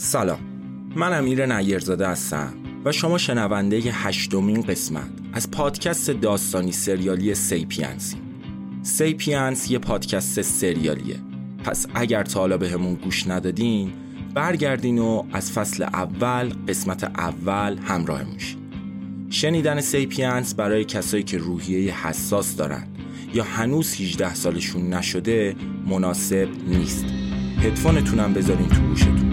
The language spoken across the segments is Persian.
سلام. من امیر نیرزاده هستم و شما شنونده هشتمین قسمت از پادکست داستانی سریالی سیپینسی. سیپینس یه پادکست سریالیه. پس اگر تا حالا به بهمون گوش ندادین برگردین و از فصل اول قسمت اول همراهمون شین شنیدن سیپینس برای کسایی که روحیه حساس دارن یا هنوز 18 سالشون نشده مناسب نیست. هدفونتونم بذارین تو گوشتون.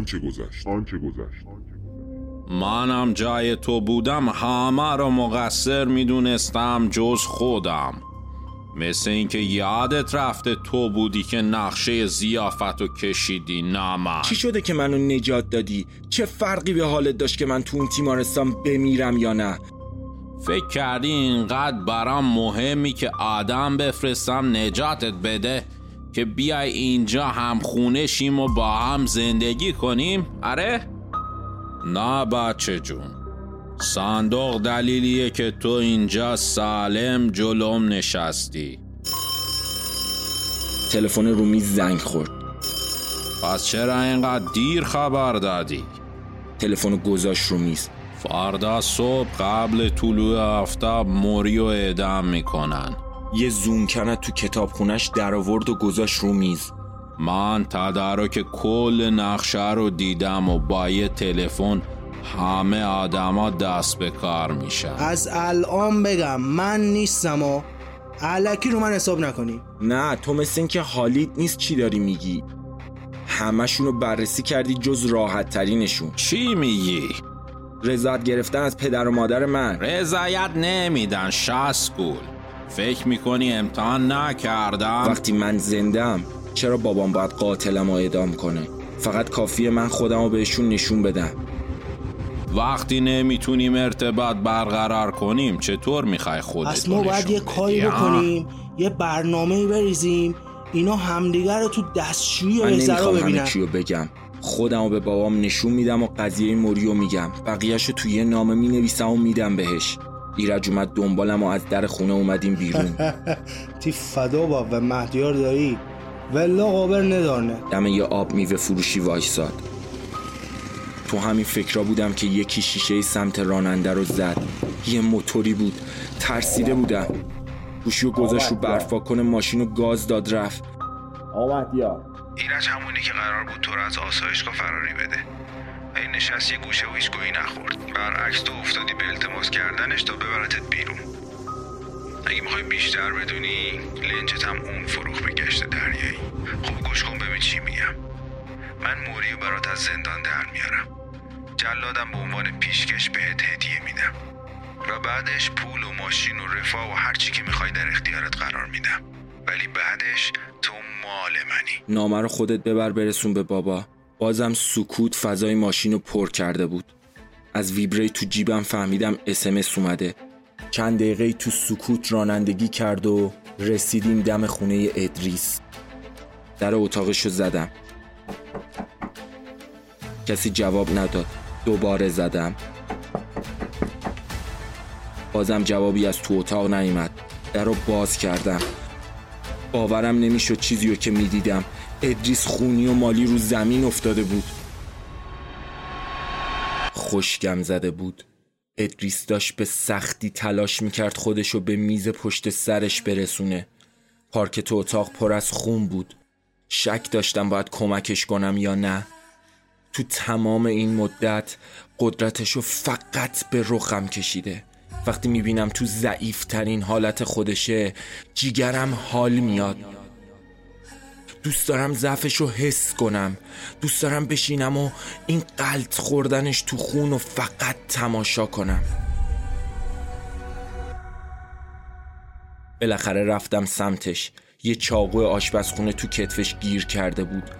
آنچه گذشت. آنچه گذشت. منم جای تو بودم همه را مقصر می‌دونستم جز خودم. مثل اینکه یادت رفته تو بودی که نقشه زیافت و کشیدی نه من. چی شده که منو نجات دادی؟ چه فرقی به حالت داشت که من تو اون تیمارستان بمیرم یا نه؟ فکر کردی اینقدر برام مهمی که آدم بفرستم نجاتت بده؟ که بیای اینجا هم خونه شیم و با هم زندگی کنیم؟ اره؟ نه بچه جون. صندوق دلیلیه که تو اینجا سالم جلوم نشستی. تلفن رو میز زنگ خورد. پس چرا اینقدر دیر خبر دادی؟ تلفن گذاشت رو میز فردا صبح قبل طلوع آفتاب موری و اعدام می‌کنن. یه زوم کنت تو کتابخونش در آورد و گذاشت رو میز. من تدارک کل نقشه رو دیدم و با یه تلفن همه آدما دست به کار میشن. از الان بگم من نیستم و علکی رو من حساب نکنی. نه تو مثل این که حالیت نیست چی داری میگی؟ همشون رو بررسی کردی جز راحت ترینشون چی میگی؟ رضایت گرفتن از پدر و مادر من. رضایت نمیدن شاسکول فکر می‌کنی امتحان نکردم؟ وقتی من زندم چرا بابام باید قاتلم رو اعدام کنه؟ فقط کافیه من خودم رو بهشون نشون بدم. وقتی نمی‌تونیم ارتباط برقرار کنیم چطور می‌خوای خودت پس ما باید یه کاری بکنیم یه برنامه بریزیم اینا همدیگر رو تو دستشویی من نمی‌خوام همه ببینن. چی رو بگم. خودم رو به بابام نشون میدم و قضیه موری رو میگم. بقیهش رو توی یه نامه می‌نویسم و میدم بهش. ایرج اومد دنبالم و از در خونه اومدیم بیرون. تی فدا با و مهدیار داری ولا قابر ندارنه. دم یه آب میوه فروشی وایساد. تو همین فکرا بودم که یکی شیشه سمت راننده رو زد. یه موتوری بود. ترسیده بودم. گوشی و گذاشت رو برفا کنه ماشین و گاز داد رفت. ایرج همونی که قرار بود تو رو از آسایشگاه فراری بده. ولی نشست یه گوشه و هیچ نخورد. برعکس تو افتادی به التماس کردنش تا ببرتت بیرون. اگه می‌خوای بیشتر بدونی لنجت هم اون فروخ به گشت دریایی. خب گوش کن ببین چی میگم. من موری و برات از زندان در میارم. جلادم به عنوان پیشکش بهت هدیه میدم. و بعدش پول و ماشین و رفاه و هر چی که می‌خوای در اختیارت قرار میدم. ولی بعدش تو مال منی. نامه رو خودت ببر برسون به بابا. بازم سکوت فضای ماشین رو پر کرده بود. از ویبری تو جیبم فهمیدم اسمس اومده. چند دقیقه تو سکوت رانندگی کرد و رسیدیم دم خونه ادریس. در اتاقش رو زدم. کسی جواب نداد. دوباره زدم. بازم جوابی از تو اتاق نیامد در رو باز کردم. باورم نمی‌شد چیزی رو که می‌دیدم ادریس خونی و مالی رو زمین افتاده بود. خوشگم زده بود. ادریس داشت به سختی تلاش می‌کرد خودشو به میز پشت سرش برسونه. پارکت اتاق پر از خون بود. شک داشتم باید کمکش کنم یا نه. تو تمام این مدت قدرتشو فقط به رخم کشیده. وقتی می‌بینم تو ضعیفترین حالت خودشه جیگرم حال میاد. دوست دارم ضعفش رو حس کنم. دوست دارم بشینم و این قلط خوردنش تو خون و فقط تماشا کنم. بالاخره رفتم سمتش. یه چاقو آشپزخونه تو کتفش گیر کرده بود.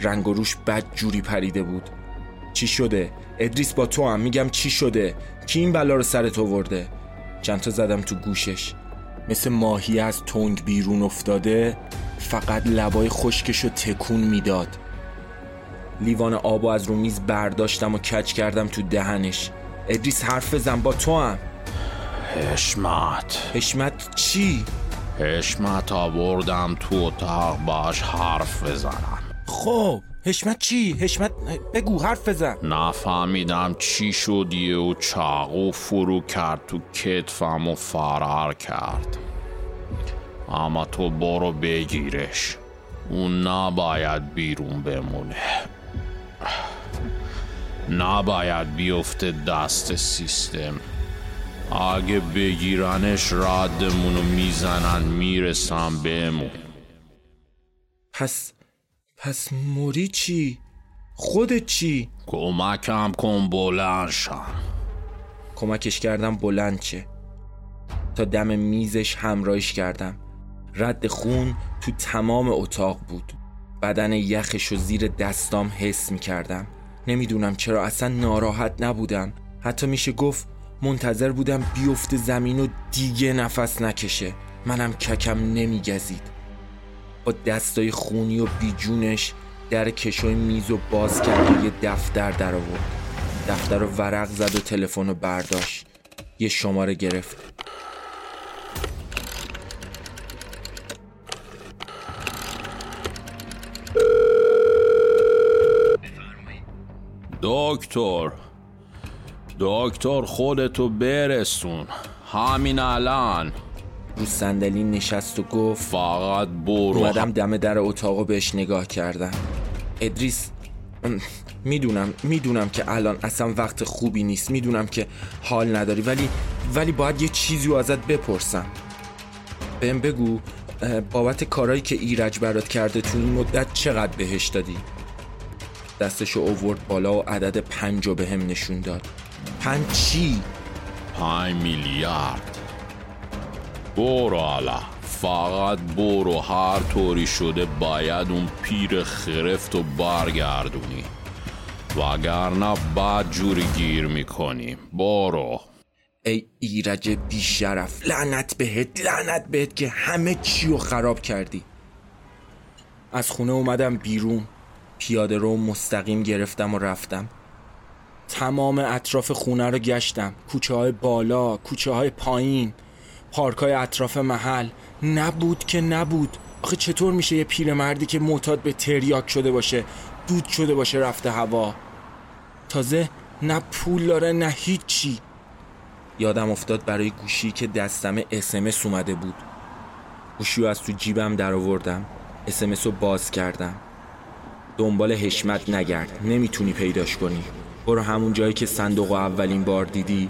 رنگ و روش بد جوری پریده بود. چی شده؟ ادریس با تو هم. میگم چی شده؟ کی این بلا رو سرت آورده؟ چند تا زدم تو گوشش. مثل ماهی از تنگ بیرون افتاده فقط لبای خشکشو تکون می‌داد. لیوان آب و از رو میز برداشتم و کچ کردم تو دهنش. ادریس حرف بزن با تو هم. حشمت. حشمت چی؟ حشمت آوردم تو اتاق باش حرف بزنم. خب حشمت چی؟ حشمت بگو حرف بزن. نفهمیدم چی شد و چاقو فرو کرد تو کتفم و فرار کرد. اما تو برو بگیرش اون نباید بیرون بمونه نباید بیفته دست سیستم اگه بگیرنش ردمونو می‌زنن می‌رسم بهمون پس پس موری چی؟ خودت چی؟ کمکم کن بلند شم کمکش کردم بلند چه تا دم میزش همراهش کردم رد خون تو تمام اتاق بود. بدن یخش و زیر دستام حس می کردم نمی‌دونم چرا اصلا ناراحت نبودم. حتی میشه گفت منتظر بودم بیفته زمین و دیگه نفس نکشه. منم ککم نمیگزید. با دستای خونی و بیجونش در کشوی میز و باز کرد و یه دفتر در آورد. دفتر رو ورق زد و تلفن رو برداشت. یه شماره گرفت. دکتر. دکتر خودتو برسون. همین الان. رو صندلی نشست و گفت فقط برو. اومدم دم در اتاق بهش نگاه کردم. ادریس می‌دونم می‌دونم که الان اصلا وقت خوبی نیست. می‌دونم که حال نداری ولی ولی باید یه چیزی رو ازت بپرسم. بهم بگو بابت کارایی که ایرج برات کرده تو این مدت چقدر بهش دادی؟ دستشو اوورد بالا و عدد پنج رو به هم نشون داد. پنج چی؟ پنج میلیارد. برو حالا. فقط برو. هر طوری شده باید اون پیر خرفت و برگردونی. وگرنه بعد جوری گیر می‌کنیم برو. ای ایرج بیشرف لعنت بهت لعنت بهت که همه چی رو خراب کردی. از خونه اومدم بیرون. پیاده رو مستقیم گرفتم و رفتم. تمام اطراف خونه رو گشتم. کوچه های بالا کوچه های پایین پارک های اطراف محل. نبود که نبود. آخه چطور میشه یه پیرمردی که معتاد به تریاک شده باشه دود شده باشه رفته هوا؟ تازه نه پول داره نه هیچی. یادم افتاد برای گوشی که دستم اسمس اومده بود. گوشی از تو جیبم در آوردم اسمس رو باز کردم. دنبال حشمت نگرد. نمی‌تونی پیداش کنی. برو همون جایی که صندوق اولین بار دیدی.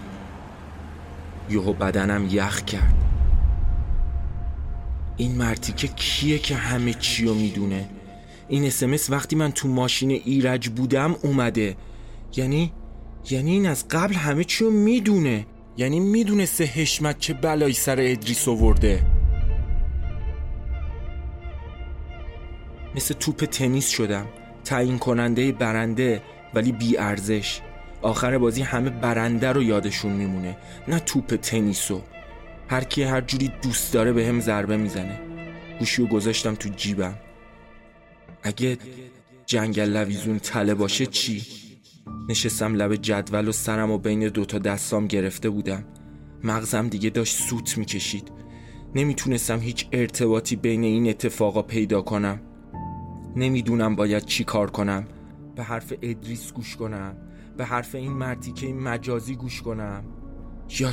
یهو بدنم یخ کرد. این مرتیکه کیه که همه چی رو می‌دونه؟ این اسمس وقتی من تو ماشین ایرج بودم اومده. یعنی یعنی این از قبل همه چی رو می‌دونه. یعنی می‌دونسته حشمت چه بلایی سر ادریس آورده. مثل توپ تنیس شدم. تعیین کننده برنده ولی بی ارزش. آخر بازی همه برنده رو یادشون میمونه. نه توپ تنیسو هر کی هر جوری دوست داره به هم ضربه می‌زنه. گوشی رو گذاشتم تو جیبم. اگه جنگل لویزون تله باشه چی؟ نشستم لب جدول و سرم و بین دوتا دستام گرفته بودم. مغزم دیگه داشت سوت می‌کشید. نمی‌تونستم هیچ ارتباطی بین این اتفاقا پیدا کنم. نمی‌دونم باید چی کار کنم. به حرف ادریس گوش کنم. به حرف این مرتی که این مجازی گوش کنم. یا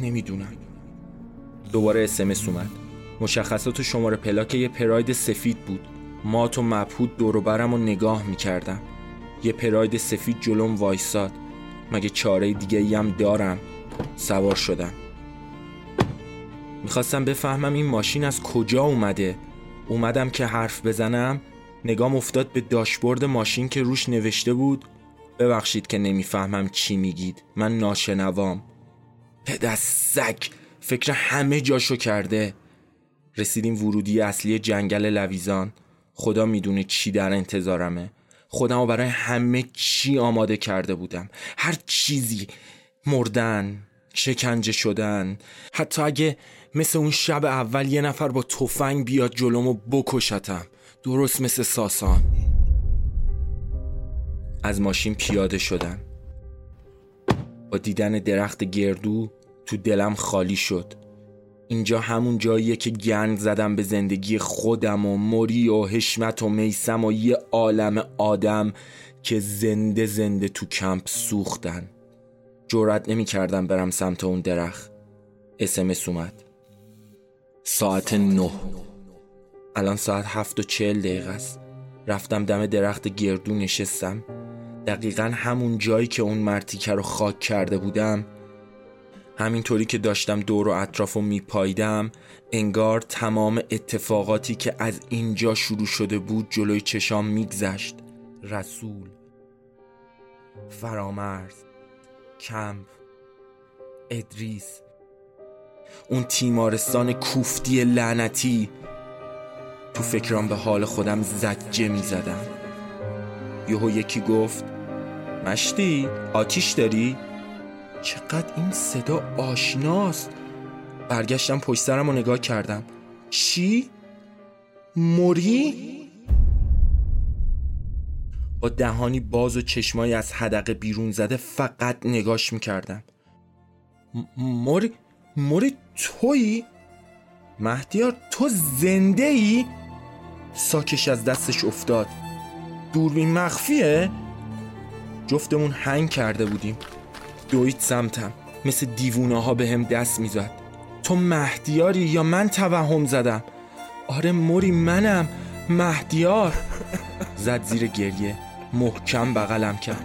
نمی‌دونم. دوباره اسمس اومد. مشخصات و شماره پلاک یه پراید سفید بود. مات و مبهود دوروبرم و نگاه می‌کردم. یه پراید سفید جلوم وایساد. مگه چاره دیگه ایم دارم؟ سوار شدم. می‌خواستم بفهمم این ماشین از کجا اومده. اومدم که حرف بزنم نگام افتاد به داشبورد ماشین که روش نوشته بود ببخشید که نمی‌فهمم چی میگید. من ناشنوام. پدست سگ فکر همه جاشو کرده. رسیدیم ورودی اصلی جنگل لویزان. خدا می‌دونه چی در انتظارمه. خودمو برای همه چی آماده کرده بودم. هر چیزی. مردن شکنجه شدن. حتی اگه مثل اون شب اول یه نفر با تفنگ بیاد جلومو بکشتم. درست مثل ساسان. از ماشین پیاده شدم. با دیدن درخت گردو تو دلم خالی شد. اینجا همون جاییه که گند زدم به زندگی خودم و مری و حشمت و میسم و یه عالم آدم که زنده زنده تو کمپ سوختن. جورت نمی کردم برم سمت اون درخت. اسمس اومد. ساعت نه. الان ساعت هفت و چهل دقیقه است. رفتم دم درخت گردو نشستم. دقیقا همون جایی که اون مرتیکه رو خاک کرده بودم همینطوری که داشتم دور و اطراف و میپایدم انگار تمام اتفاقاتی که از اینجا شروع شده بود جلوی چشام میگذشت. رسول فرامرز کمپ ادریس. اون تیمارستان کوفتی لعنتی تو فکرام به حال خودم زجه می زدم یهو یکی گفت مشتی آتیش داری؟ چقدر این صدا آشناست برگشتم پشت سرم و نگاه کردم چی؟ موری؟ با دهانی باز و چشمایی از حدقه بیرون زده فقط نگاش می‌کردم موری موری تویی؟ مهدیار تو زنده ای؟ ساکش از دستش افتاد. دوربین مخفیه؟ جفتمون هنگ کرده بودیم. دوید سمتم. مثل دیوونه ها به هم دست می‌زد. تو مهدیاری یا من توهم زدم؟ آره موری منم. مهدیار. زد زیر گریه. محکم بغلم کرد.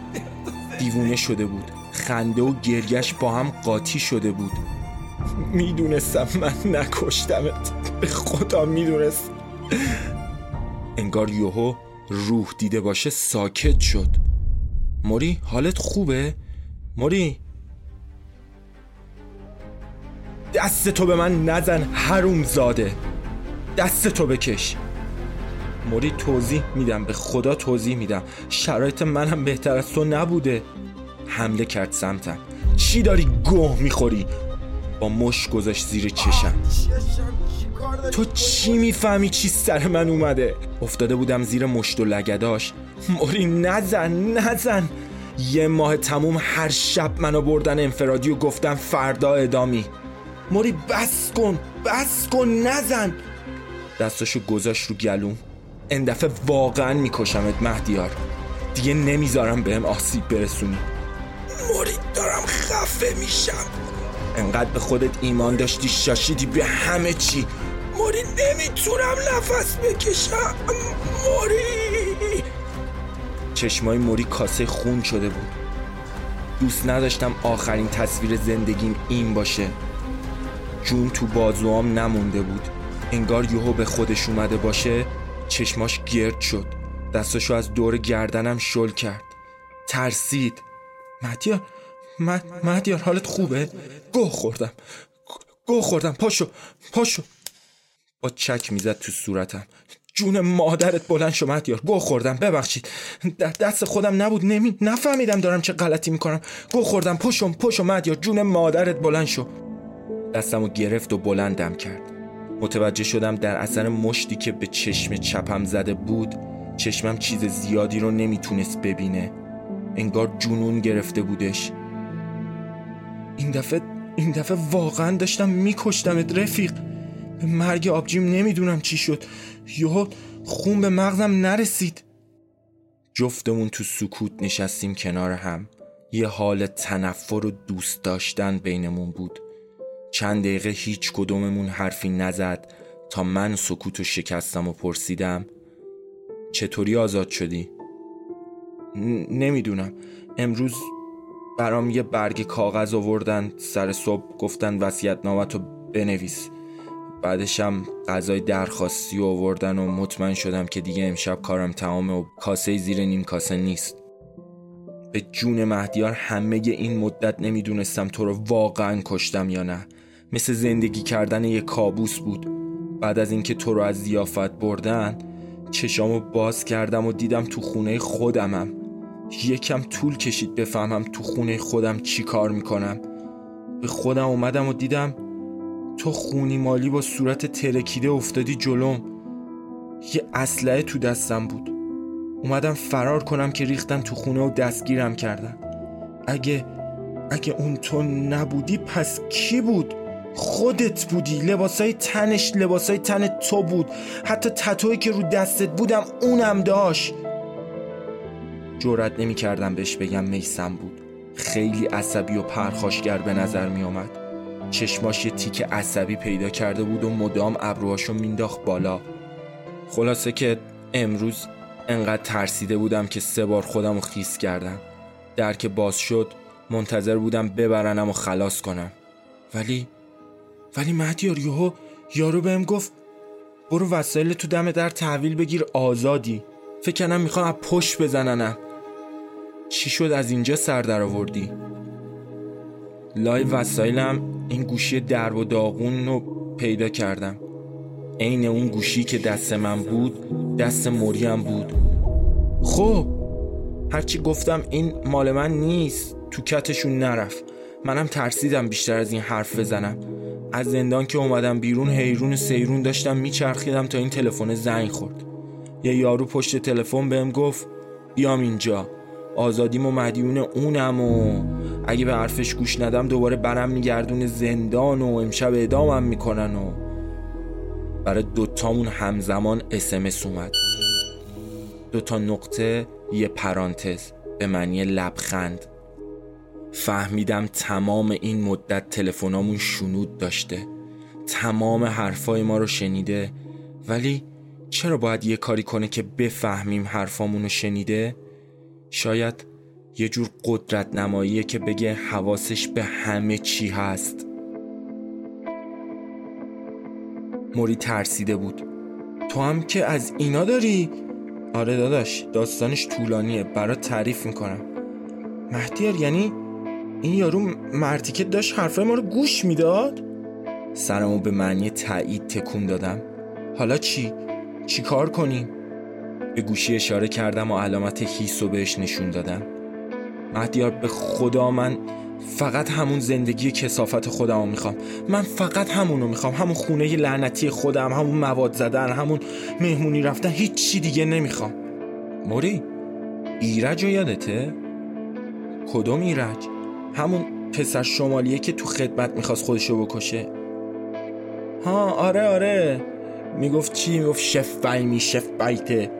دیوونه شده بود. خنده و گریش با هم قاطی شده بود. می‌دونستم من نکشتمت. به خدا می‌دونست. انگار یوهو روح دیده باشه ساکت شد. موری حالت خوبه؟ موری. دست تو به من نزن حروم زاده. دست تو بکش. موری توضیح میدم. به خدا توضیح میدم. شرایط منم بهتر از تو نبوده. حمله کرد سمتم. چی داری گوه می‌خوری؟ مش گذاشت زیر چشم. تو چی می‌فهمی چی سر من اومده؟ افتاده بودم زیر مشت و لگداش. موری نزن نزن. یه ماه تموم هر شب منو بردن انفرادی و گفتم فردا ادامی موری بس کن بس کن نزن. دستاشو گذاشت رو گلوم. این دفعه واقعا میکشمت مهدیار. دیگه نمی‌ذارم بهم آسیب برسونی. موری دارم خفه میشم. انقدر به خودت ایمان داشتی شاشیدی به همه چی. موری نمی‌تونم نفس بکشم. موری. چشمای موری کاسه خون شده بود. دوست نداشتم آخرین تصویر زندگیم این باشه. جون تو بازوام نمونده بود. انگار یهو به خودش اومده باشه چشماش گرد شد. دستاشو از دور گردنم شل کرد. ترسید. مهدیار مهدیار حالت خوبه؟ گوه خوردم. گوه خوردم. پاشو پاشو. با چک می‌زد تو صورتم. جون مادرت بلند شو مهدیار. گوه خوردم. ببخشید. دست خودم نبود. نمی نفهمیدم دارم چه غلطی می‌کنم. گوه خوردم. پشم پشم مهدیار. جون مادرت بلند شو. دستمو گرفت و بلندم کرد. متوجه شدم در اثر مشتی که به چشم چپم زده بود چشمم چیز زیادی رو نمی‌تونست ببینه. انگار جنون گرفته بودش. این دفعه این دفعه واقعا داشتم میکشتمت رفیق. به مرگ آبجیم نمی‌دونم چی شد. یهو خون به مغزم نرسید. جفتمون تو سکوت نشستیم کنار هم. یه حال تنفر و دوست داشتن بینمون بود. چند دقیقه هیچ کدوممون حرفی نزد تا من سکوت و شکستم و پرسیدم چطوری آزاد شدی؟ نمی‌دونم. امروز برام یه برگ کاغذ آوردن سر صبح گفتن وسیعت نامتو بنویس. بعدشم غذای درخواستی آوردن و مطمئن شدم که دیگه امشب کارم تمامه و کاسه زیر نیم کاسه نیست. به جون مهدیار همه این مدت نمی‌دونستم تو رو واقعا کشتم یا نه. مثل زندگی کردن یه کابوس بود. بعد از اینکه تو رو از زیافت بردن چشامو باز کردم و دیدم تو خونه خودمم. یکم طول کشید بفهمم تو خونه خودم چی کار می‌کنم. به خودم اومدم و دیدم تو خونی مالی با صورت ترکیده افتادی جلوم. یه اسلحه تو دستم بود. اومدم فرار کنم که ریختن تو خونه و دستگیرم کردن. اگه اگه اون تو نبودی پس کی بود؟ خودت بودی. لباسای تنش لباسای تن تو بود. حتی تتوی که رو دستت بودم اونم داشت. جورت نمی کردم بهش بگم میسم بود. خیلی عصبی و پرخاشگر به نظر می آمد چشماش یه تیک عصبی پیدا کرده بود و مدام ابروهاشو مینداخت بالا. خلاصه که امروز انقدر ترسیده بودم که سه بار خودم رو خیس کردم. در که باز شد منتظر بودم ببرنم و خلاص کنم. ولی ولی مهدیار یهو یارو بهم گفت برو وسایل تو دم در تحویل بگیر آزادی. فکر کنم می‌خوام از پشت بزننم. چی شد از اینجا سر در آوردی؟ لای وسایلم این گوشی درب و داغون رو پیدا کردم. عین اون گوشی که دست من بود دست مریم بود. خب هرچی گفتم این مال من نیست تو کتشون نرفت. منم ترسیدم بیشتر از این حرف بزنم. از زندان که اومدم بیرون حیرون سیرون داشتم میچرخیدم تا این تلفن زنگ خورد. یه یارو پشت تلفن بهم گفت بیام اینجا. آزادیم و مدیون اونم و اگه به حرفش گوش ندم دوباره برم میگردون زندان و امشب اعدامم می‌کنن و برای دوتامون همزمان اسمس اومد. دوتا نقطه یه پرانتز. به معنی لبخند. فهمیدم تمام این مدت تلفنامون شنود داشته. تمام حرفای ما رو شنیده. ولی چرا باید یه کاری کنه که بفهمیم حرفامون رو شنیده؟ شاید یه جور قدرت نماییه که بگه حواسش به همه چی هست موری ترسیده بود تو هم که از اینا داری؟ آره داداش داستانش طولانیه برات تعریف می‌کنم مهدیار یعنی این یارو مردی که داشت حرفای ما رو گوش می‌داد سرمو به معنی تایید تکون دادم حالا چی؟ چی کار کنیم؟ به گوشی اشاره کردم و علامت هیس رو بهش نشون دادم. مهدیار به خدا من فقط همون زندگی کسافت خودم رو می‌خوام. من فقط همون می‌خوام. همون خونه لعنتی خودم همون مواد زدن همون مهمونی رفتن هیچ چی دیگه نمی‌خوام. موری ایرج رو یادته؟ کدوم ایرج؟ همون پسر شمالیه که تو خدمت می‌خواست خودشو بکشه. ها آره آره. می‌گفت چی؟ می‌گفت شف بایمی شف بایته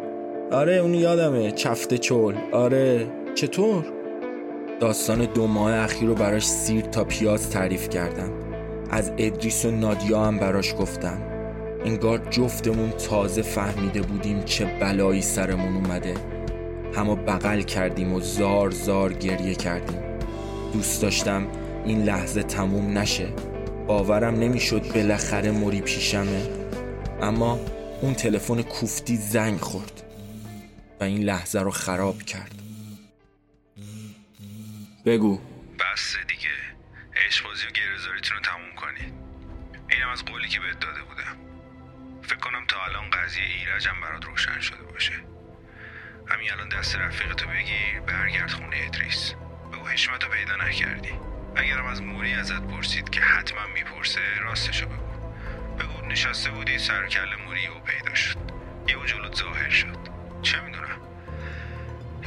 آره اون یادمه. چفت چول. آره. چطور؟ داستان دو ماه اخیر رو براش سیر تا پیاز تعریف کردم. از ادریس و نادیا هم براش گفتم. انگار جفتمون تازه فهمیده بودیم چه بلایی سرمون اومده. همو بغل کردیم و زار زار گریه کردیم. دوست داشتم این لحظه تموم نشه. باورم نمی‌شد بالاخره موری پیشمه. اما اون تلفن کوفتی زنگ خورد. این لحظه رو خراب کرد. بگو. بس دیگه. عشقبازی و گرزاریتون رو تموم کنید اینم از قولی که بهت داده بودم. فکر کنم تا الان قضیه ایرجم برات روشن شده باشه. همین الان دست رفیقتو بگیر برگرد خونه ادریس. بگو حشمتو پیدا نکردی. اگرم از موری ازت پرسید که حتما می‌پرسه راستشو بگو. بگو نشسته بودی سر کل موری و پیدا شد. یه جلوت ظاهر شد. چه می‌دونم؟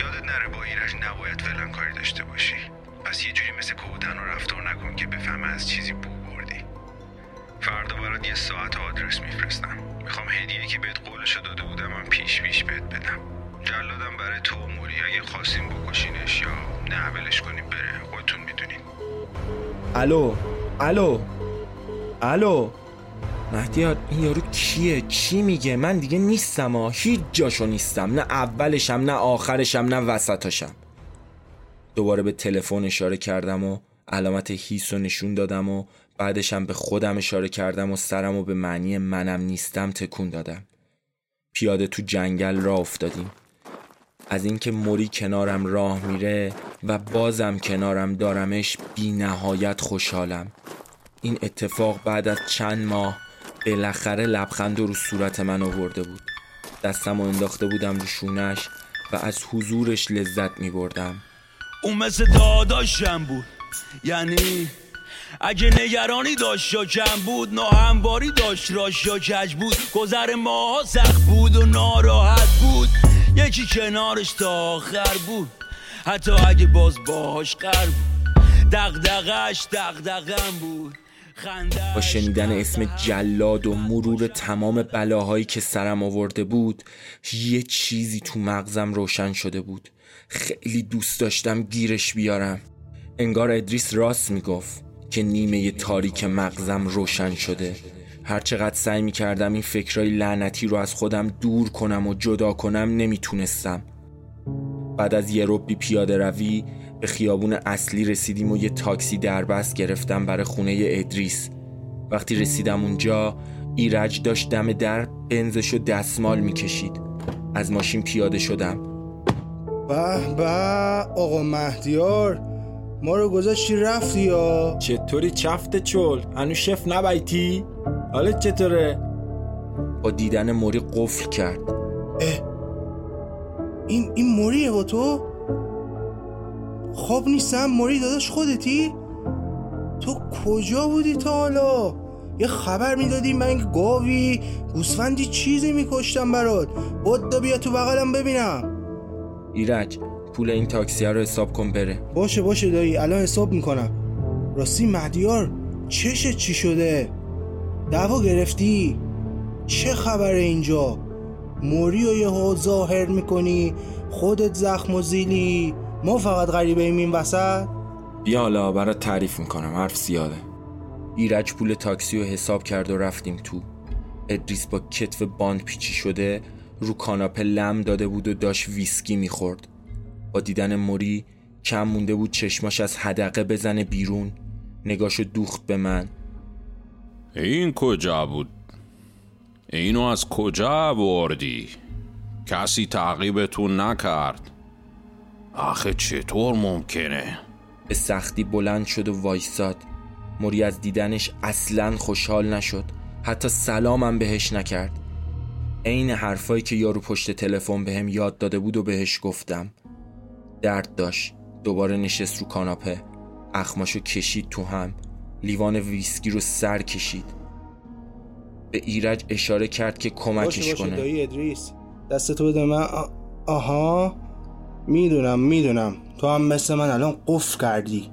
یادت نره با ایرج نباید فعلا کاری داشته باشی. پس یه جوری مثل کودن و رفتار نکن که بفهمه از چیزی بو بردی. فردا برات یه ساعت آدرس میفرستم. می‌خوام هدیه که بهت قولشو داده بودم من پیش پیش بهت بدم. جلادم برای تو موری. اگه خواستیم بکشینش یا نه ولش کنیم بره. خودتون می‌دونین. الو؟ الو؟ الو؟ مهدیار این یارو کیه؟ چی میگه؟ من دیگه نیستم ها هیچ جاشو نیستم. نه اولشم نه آخرشم نه وسطاشم. دوباره به تلفن اشاره کردم و علامت هیس رو نشون دادم و بعدشم به خودم اشاره کردم و سرم و به معنی منم نیستم تکون دادم. پیاده تو جنگل را افتادیم. از اینکه موری کنارم راه میره و بازم کنارم دارمش بی نهایت خوشحالم. این اتفاق بعد از چند ماه بالاخره لبخند رو صورت من آورده بود. دستم انداخته بودم رو شونش و از حضورش لذت می بردم اون مثل داداشم بود. یعنی اگه نگرانی داشت یا کم بود همباری داشت راش یا کج بود. گذر ماها سخت بود و ناراحت بود. یکی کنارش تا آخر بود. حتی اگه باز باهاش قرب دغدغش دغدغم بود. با شنیدن اسم جلاد و مرور تمام بلاهایی که سرم آورده بود یه چیزی تو مغزم روشن شده بود. خیلی دوست داشتم گیرش بیارم. انگار ادریس راست می‌گفت که نیمه تاریک مغزم روشن شده. هرچقدر سعی می‌کردم این فکرای لعنتی رو از خودم دور کنم و جدا کنم نمی‌تونستم. بعد از یه ربی پیاده روی به خیابون اصلی رسیدیم و یه تاکسی دربست گرفتم برای خونه ادریس. وقتی رسیدم اونجا ایرج داشت دم در بنزش و دستمال می‌کشید. از ماشین پیاده شدم. به به آقا مهدیار ما رو گذاشتی رفتی یا؟ چطوری چفت چول؟ هنو شف نبایتی حالا چطوره؟ با دیدن موری قفل کرد. اه این این موریه با تو؟ خواب نیستم موری داداش خودتی؟ تو کجا بودی تا حالا؟ یه خبر می‌دادی من گاوی گوسفندی چیزی میکشتم برات. بود بیا تو بغلم ببینم. ایرج پول این تاکسی رو حساب کن بره. باشه باشه دایی الان حساب می‌کنم. راستی مهدیار چش چی شده؟ دعوا گرفتی؟ چه خبره اینجا؟ موری و یه ظاهر می‌کنی خودت زخم و زیلی. ما فقط غریبه ایم این وسط؟ بیا حالا برات تعریف می‌کنم حرف زیاده. ایرج پول تاکسی رو حساب کرد و رفتیم تو. ادریس با کتف باند پیچی شده رو کاناپه لم داده بود و داشت ویسکی می‌خورد. با دیدن موری کم مونده بود چشماش از حدقه بزنه بیرون. نگاشو دوخت به من. این کجا بود؟ اینو از کجا آوردی؟ کسی تعقیبتون نکرد. آخه چطور ممکنه؟ به سختی بلند شد و وایساد. موری از دیدنش اصلا خوشحال نشد. حتی سلامم بهش نکرد. عین حرفایی که یارو پشت تلفن بهم یاد داده بود و بهش گفتم. درد داشت. دوباره نشست رو کاناپه. اخماشو کشید تو هم. لیوان ویسکی رو سر کشید. به ایرج اشاره کرد که کمکش باشه باشه. کنه. دایی ادریس. دستتو بده. من آ- آها. می‌دونم می‌دونم. تو هم مثل من الان قف کردی.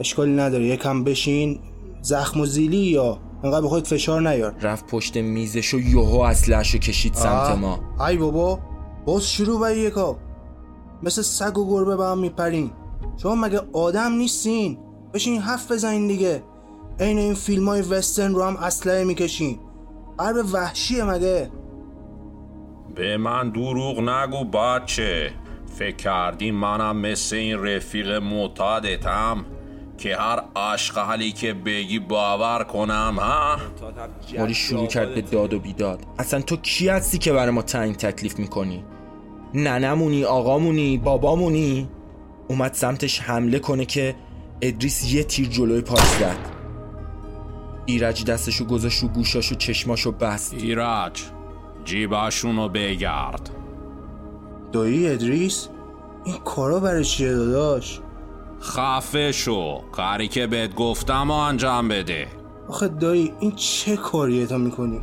اشکالی نداره. یکم بشین. زخم و زیلی یا انقدر به خودت فشار نیار. رفت پشت میزش و یوهو اسلحه‌شو کشید سمت آه، ما. ای بابا باز شروع به یکا مثل سگ و گربه به هم میپرین شما مگه آدم نیستین؟ بشین حرف بزنین دیگه. عین این فیلم های وسترن رو هم اسلحه می‌کشین. قرب وحشیه مگه؟ به من دروغ نگو بچه. فکر کردی منم مثل این رفیق معتادتم که هر اشغالی که بگی باور کنم ها؟ موری شروع کرد به داد و بیداد. اصلا تو کی هستی که برای ما تعیین تکلیف می‌کنی؟ ننمونی آقامونی بابامونی؟ اومد سمتش حمله کنه که ادریس یه تیر جلوی پاش زد. ایرج دستشو گذاشت رو گوشاشو چشماشو بست. ایرج جیباشونو بگرد. دایی ادریس؟ این کارا برای چیه داداش؟ خفه شو. کاری که بهت گفتم و انجام بده. آخه دایی این چه کاریه تا می‌کنی؟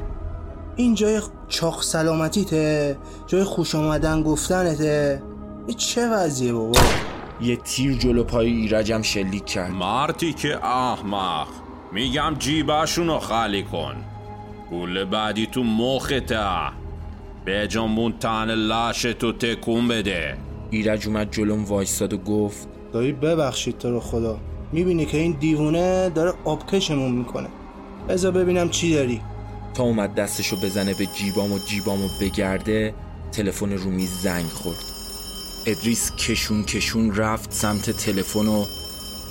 این جای چاق سلامتیته؟ جای خوش آمدن گفتنته؟ این چه وضعیه بابا؟ یه تیر جلو پای ایرجم شلیک کرد. مارتی که احمق. میگم جیباشونو خالی کن. گول بعدی تو مخته. به جنبون تن لاش تو تکون بده. ایرج اومد جلوم وایستاد و گفت دایی ببخشید تو رو خدا. می‌بینی که این دیوونه داره آبکشمون می‌کنه. بذار ببینم چی داری. تا اومد دستشو بزنه به جیبام و جیبامو بگرده تلفن رو میز زنگ خورد. ادریس کشون کشون رفت سمت تلفن و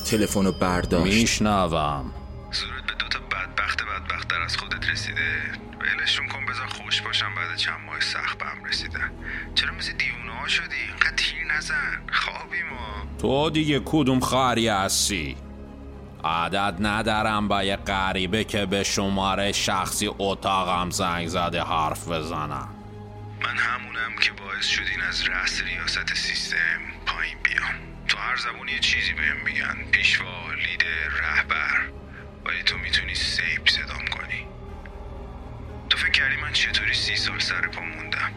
تلفن رو برداشت. میشنوم. زورت به دوتا بدبخت بدبخت در از خودت رسیده. ولشون کن بذار خوش باشم بعد چند ماه سخت به هم رسیدن. چرا مثل دیوونه ها شدی؟ اینقدر تیر نزن. خوابی ما. تو دیگه کدوم خاری هستی؟ عادت ندارم با یه غریبه که به شماره شخصی اتاقم زنگ زده حرف بزنم من همونم که باعث شدین از رأس ریاست سیستم پایین بیام. تو هر زبونی یه چیزی بهم میگن. پیشوا لیدر رهبر. ولی تو می‌تونی سیپ صدام کنی. کردی؟ من چطوری سی سال سر پا موندم؟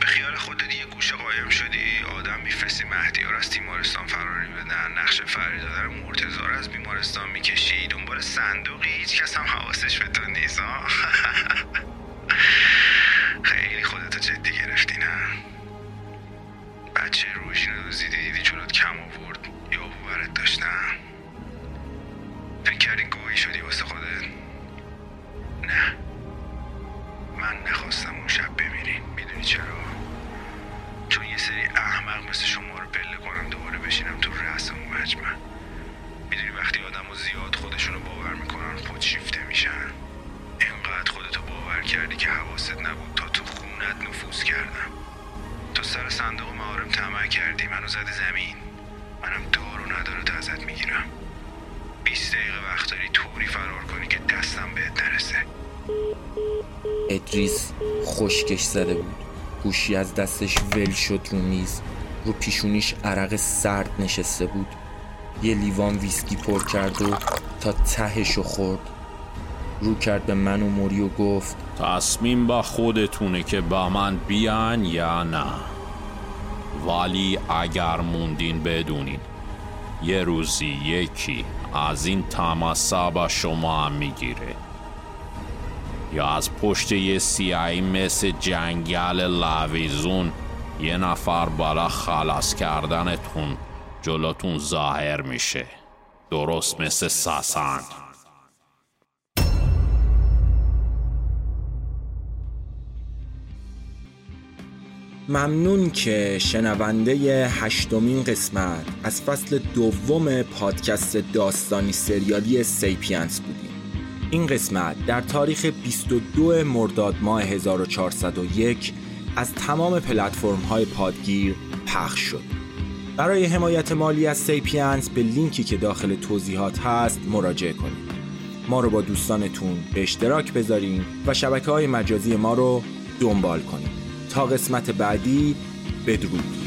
به خیال خودت یه گوشه قایم شدی. آدم میفرستی مهدیار از تیمارستان فراری بدن نقش فریدادر مرتزار از بیمارستان می‌کشی. دنبال صندوقی هیچ کس هم حواسش به تو نیست خیلی خودتو جدی گرفتی نه؟ بچه روشین رو دوزیدی دیدی جلوت کم آورد. یا برت داشتم. فکر کردی گویی شدی واسه کردی؟ منو زده زمین. منم دارو نداره تا ازت می‌گیرم. 20 دقیقه وقت داری طوری فرار کنی که دستم بهت نرسه. ادریس خشکش زده بود. گوشی از دستش ول شد رو میز. رو پیشونیش عرق سرد نشسته بود. یه لیوان ویسکی پر کرد و تا تهشو خورد. رو کرد به من و موری و گفت تصمیم با خودتونه که با من بیان یا نه. ولی اگر موندین بدونین. یه روزی یکی از این تماسا با شما هم می‌گیره. یا از پشت یه سیایی مثل جنگل لاویزون یه نفر بالا خلاص کردنتون جلوتون ظاهر میشه. درست مثل ساسان ممنون که شنونده هشتمین قسمت از فصل دوم پادکست داستانی سریالی سیپینس بودیم. این قسمت در تاریخ 22 مرداد ماه 1401 از تمام پلتفرم های پادگیر پخش شد. برای حمایت مالی از سیپینس به لینکی که داخل توضیحات هست مراجعه کنید. ما رو با دوستانتون به اشتراک بذارین و شبکه های مجازی ما رو دنبال کنید. تا قسمت بعدی بدرود.